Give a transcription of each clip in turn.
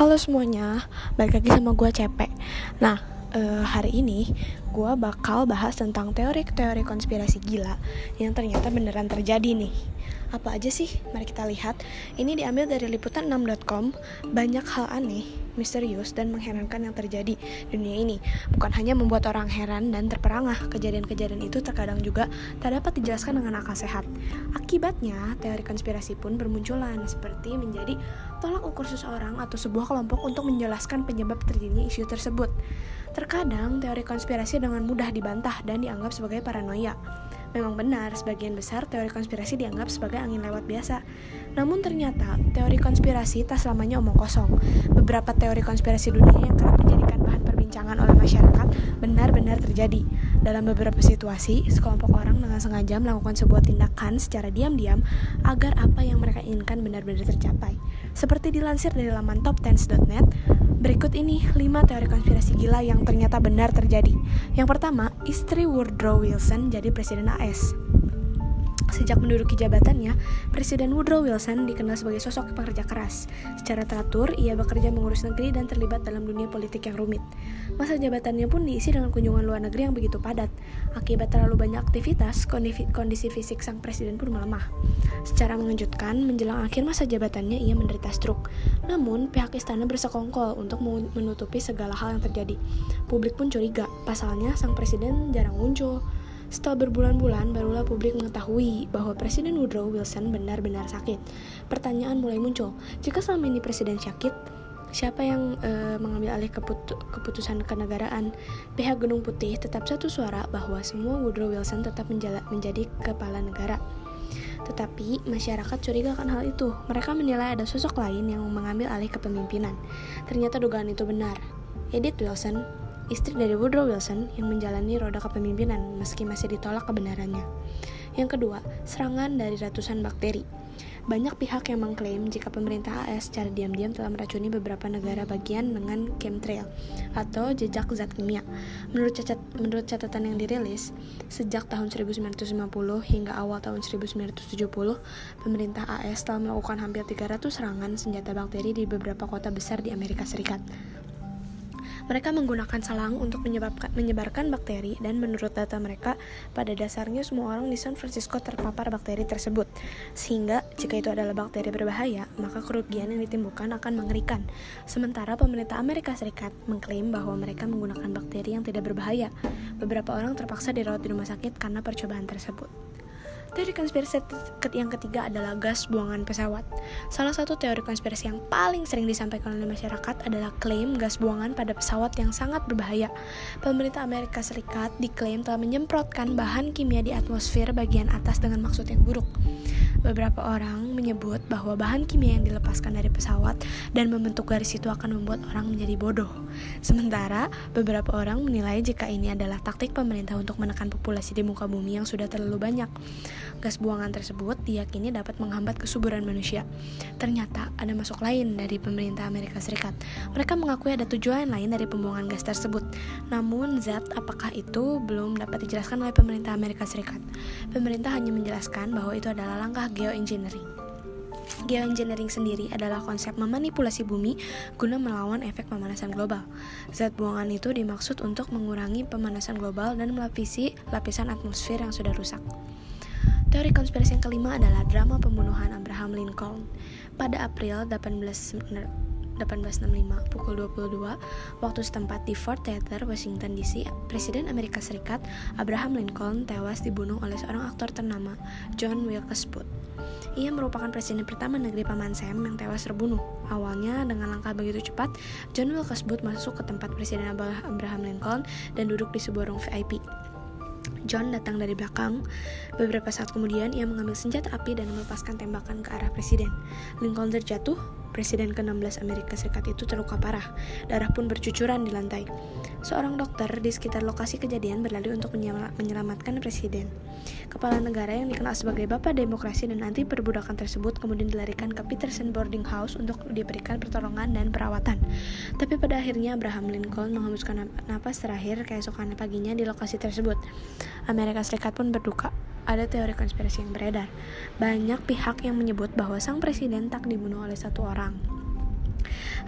Halo semuanya, balik lagi sama gue Cepek Nah, uh, hari ini gue bakal bahas tentang teori-teori konspirasi gila Yang ternyata beneran terjadi nih. Apa aja sih? Mari kita lihat. Ini diambil dari liputan6.com Banyak hal aneh, misterius, dan mengherankan yang terjadi di dunia ini. Bukan hanya membuat orang heran dan terperangah Kejadian-kejadian itu terkadang juga tak dapat dijelaskan dengan akal sehat. Akibatnya, teori konspirasi pun bermunculan Seperti menjadi tolak ukur seseorang atau sebuah kelompok untuk menjelaskan penyebab terjadinya isu tersebut. Terkadang, teori konspirasi dengan mudah dibantah dan dianggap sebagai paranoia. Memang benar, sebagian besar teori konspirasi dianggap sebagai angin lewat biasa. Namun ternyata, teori konspirasi tak selamanya omong kosong. Beberapa teori konspirasi dunia yang kerap dijadikan bahan perbincangan oleh masyarakat benar-benar terjadi. Dalam beberapa situasi, sekelompok orang dengan sengaja melakukan sebuah tindakan secara diam-diam agar apa yang mereka inginkan benar-benar tercapai. Seperti dilansir dari laman top10.net, berikut ini 5 teori konspirasi gila yang ternyata benar terjadi. Yang pertama, istri Woodrow Wilson jadi presiden AS. Sejak menduduki jabatannya, Presiden Woodrow Wilson dikenal sebagai sosok pekerja keras. Secara teratur, ia bekerja mengurus negeri dan terlibat dalam dunia politik yang rumit. Masa jabatannya pun diisi dengan kunjungan luar negeri yang begitu padat. Akibat terlalu banyak aktivitas, kondisi fisik sang presiden pun melemah. Secara mengejutkan, menjelang akhir masa jabatannya ia menderita stroke. Namun, pihak istana bersekongkol untuk menutupi segala hal yang terjadi. Publik pun curiga, pasalnya sang presiden jarang muncul. Setelah berbulan-bulan, barulah publik mengetahui bahwa Presiden Woodrow Wilson benar-benar sakit. Pertanyaan mulai muncul, jika selama ini Presiden sakit, siapa yang uh, mengambil alih keputu keputusan kenegaraan? Pihak Gedung Putih tetap satu suara bahwa semua Woodrow Wilson tetap menjadi kepala negara. Tetapi masyarakat curiga akan hal itu. Mereka menilai ada sosok lain yang mengambil alih kepemimpinan. Ternyata dugaan itu benar. Edith Wilson istri dari Woodrow Wilson yang menjalani roda kepemimpinan meski masih ditolak kebenarannya. Yang kedua, serangan dari ratusan bakteri. Banyak pihak yang mengklaim jika pemerintah AS secara diam-diam telah meracuni beberapa negara bagian dengan chemtrail atau jejak zat kimia. Menurut, cacat, menurut catatan yang dirilis, sejak tahun 1950 hingga awal tahun 1970, pemerintah AS telah melakukan hampir 300 serangan senjata bakteri di beberapa kota besar di Amerika Serikat. Mereka menggunakan selang untuk menyebabkan, menyebarkan bakteri dan menurut data mereka, pada dasarnya semua orang di San Francisco terpapar bakteri tersebut. Sehingga jika itu adalah bakteri berbahaya, maka kerugian yang ditimbulkan akan mengerikan. Sementara pemerintah Amerika Serikat mengklaim bahwa mereka menggunakan bakteri yang tidak berbahaya. Beberapa orang terpaksa dirawat di rumah sakit karena percobaan tersebut. Teori konspirasi yang ketiga adalah gas buangan pesawat. Salah satu teori konspirasi yang paling sering disampaikan oleh masyarakat adalah klaim gas buangan pada pesawat yang sangat berbahaya. Pemerintah Amerika Serikat diklaim telah menyemprotkan bahan kimia di atmosfer bagian atas dengan maksud yang buruk. Beberapa orang menyebut bahwa bahan kimia yang dilepaskan dari pesawat dan membentuk garis itu akan membuat orang menjadi bodoh. Sementara, beberapa orang menilai jika ini adalah taktik pemerintah untuk menekan populasi di muka bumi yang sudah terlalu banyak. Gas buangan tersebut diyakini dapat menghambat kesuburan manusia. Ternyata ada masuk lain dari pemerintah Amerika Serikat. Mereka mengakui ada tujuan lain dari pembuangan gas tersebut. Namun, zat apakah itu belum dapat dijelaskan oleh pemerintah Amerika Serikat. Pemerintah hanya menjelaskan bahwa itu adalah langkah geoengineering. Geoengineering sendiri adalah konsep memanipulasi bumi guna melawan efek pemanasan global. Zat buangan itu dimaksud untuk mengurangi pemanasan global dan melapisi lapisan atmosfer yang sudah rusak. Teori konspirasi yang kelima adalah drama pembunuhan Abraham Lincoln. Pada April 18 1865 pukul 22 waktu setempat di Fort Theater, Washington DC, Presiden Amerika Serikat Abraham Lincoln tewas dibunuh oleh seorang aktor ternama John Wilkes Booth. Ia merupakan presiden pertama negeri Paman Sam yang tewas terbunuh. Awalnya dengan langkah begitu cepat, John Wilkes Booth masuk ke tempat Presiden Abraham Lincoln dan duduk di sebuah ruang VIP. John datang dari belakang. Beberapa saat kemudian, ia mengambil senjata api dan melepaskan tembakan ke arah presiden. Lincoln terjatuh, Presiden ke-16 Amerika Serikat itu terluka parah. Darah pun bercucuran di lantai. Seorang dokter di sekitar lokasi kejadian berlari untuk menyelamatkan presiden. Kepala negara yang dikenal sebagai Bapak Demokrasi dan anti perbudakan tersebut kemudian dilarikan ke Peterson Boarding House untuk diberikan pertolongan dan perawatan. Tapi pada akhirnya Abraham Lincoln menghembuskan napas terakhir keesokan paginya di lokasi tersebut. Amerika Serikat pun berduka ada teori konspirasi yang beredar. Banyak pihak yang menyebut bahwa sang presiden tak dibunuh oleh satu orang.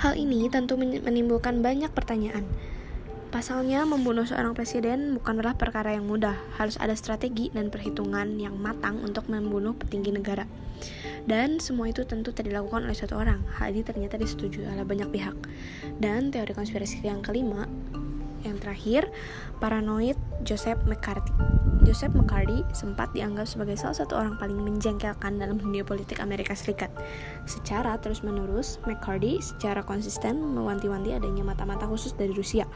Hal ini tentu menimbulkan banyak pertanyaan. Pasalnya, membunuh seorang presiden bukanlah perkara yang mudah. Harus ada strategi dan perhitungan yang matang untuk membunuh petinggi negara. Dan semua itu tentu tidak dilakukan oleh satu orang. Hal ini ternyata disetujui oleh banyak pihak. Dan teori konspirasi yang kelima, yang terakhir, paranoid Joseph McCarthy. Joseph McCarthy sempat dianggap sebagai salah satu orang paling menjengkelkan dalam dunia politik Amerika Serikat. Secara terus-menerus, McCarthy secara konsisten mewanti-wanti adanya mata-mata khusus dari Rusia.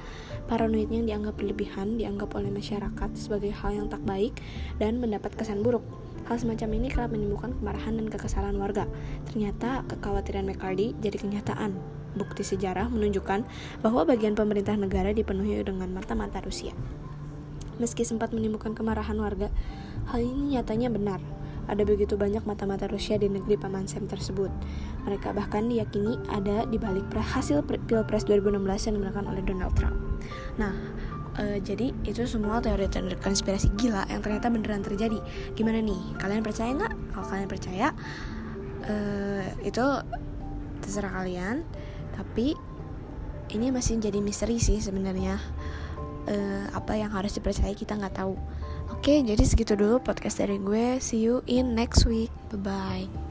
Paranoidnya yang dianggap berlebihan dianggap oleh masyarakat sebagai hal yang tak baik dan mendapat kesan buruk. Hal semacam ini kerap menimbulkan kemarahan dan kekesalan warga. Ternyata kekhawatiran McCarthy jadi kenyataan. Bukti sejarah menunjukkan bahwa bagian pemerintah negara dipenuhi dengan mata-mata Rusia. Meski sempat menimbulkan kemarahan warga, hal ini nyatanya benar. Ada begitu banyak mata-mata Rusia di negeri Paman Sam tersebut. Mereka bahkan diyakini ada di balik hasil Pilpres 2016 yang dimenangkan oleh Donald Trump. Nah, uh, jadi itu semua teori-teori konspirasi gila yang ternyata beneran terjadi. Gimana nih? Kalian percaya nggak? Kalau kalian percaya, uh, itu terserah kalian. Tapi ini masih jadi misteri sih sebenarnya uh, apa yang harus dipercaya kita nggak tahu. Oke, jadi segitu dulu podcast dari gue. See you in next week. Bye bye.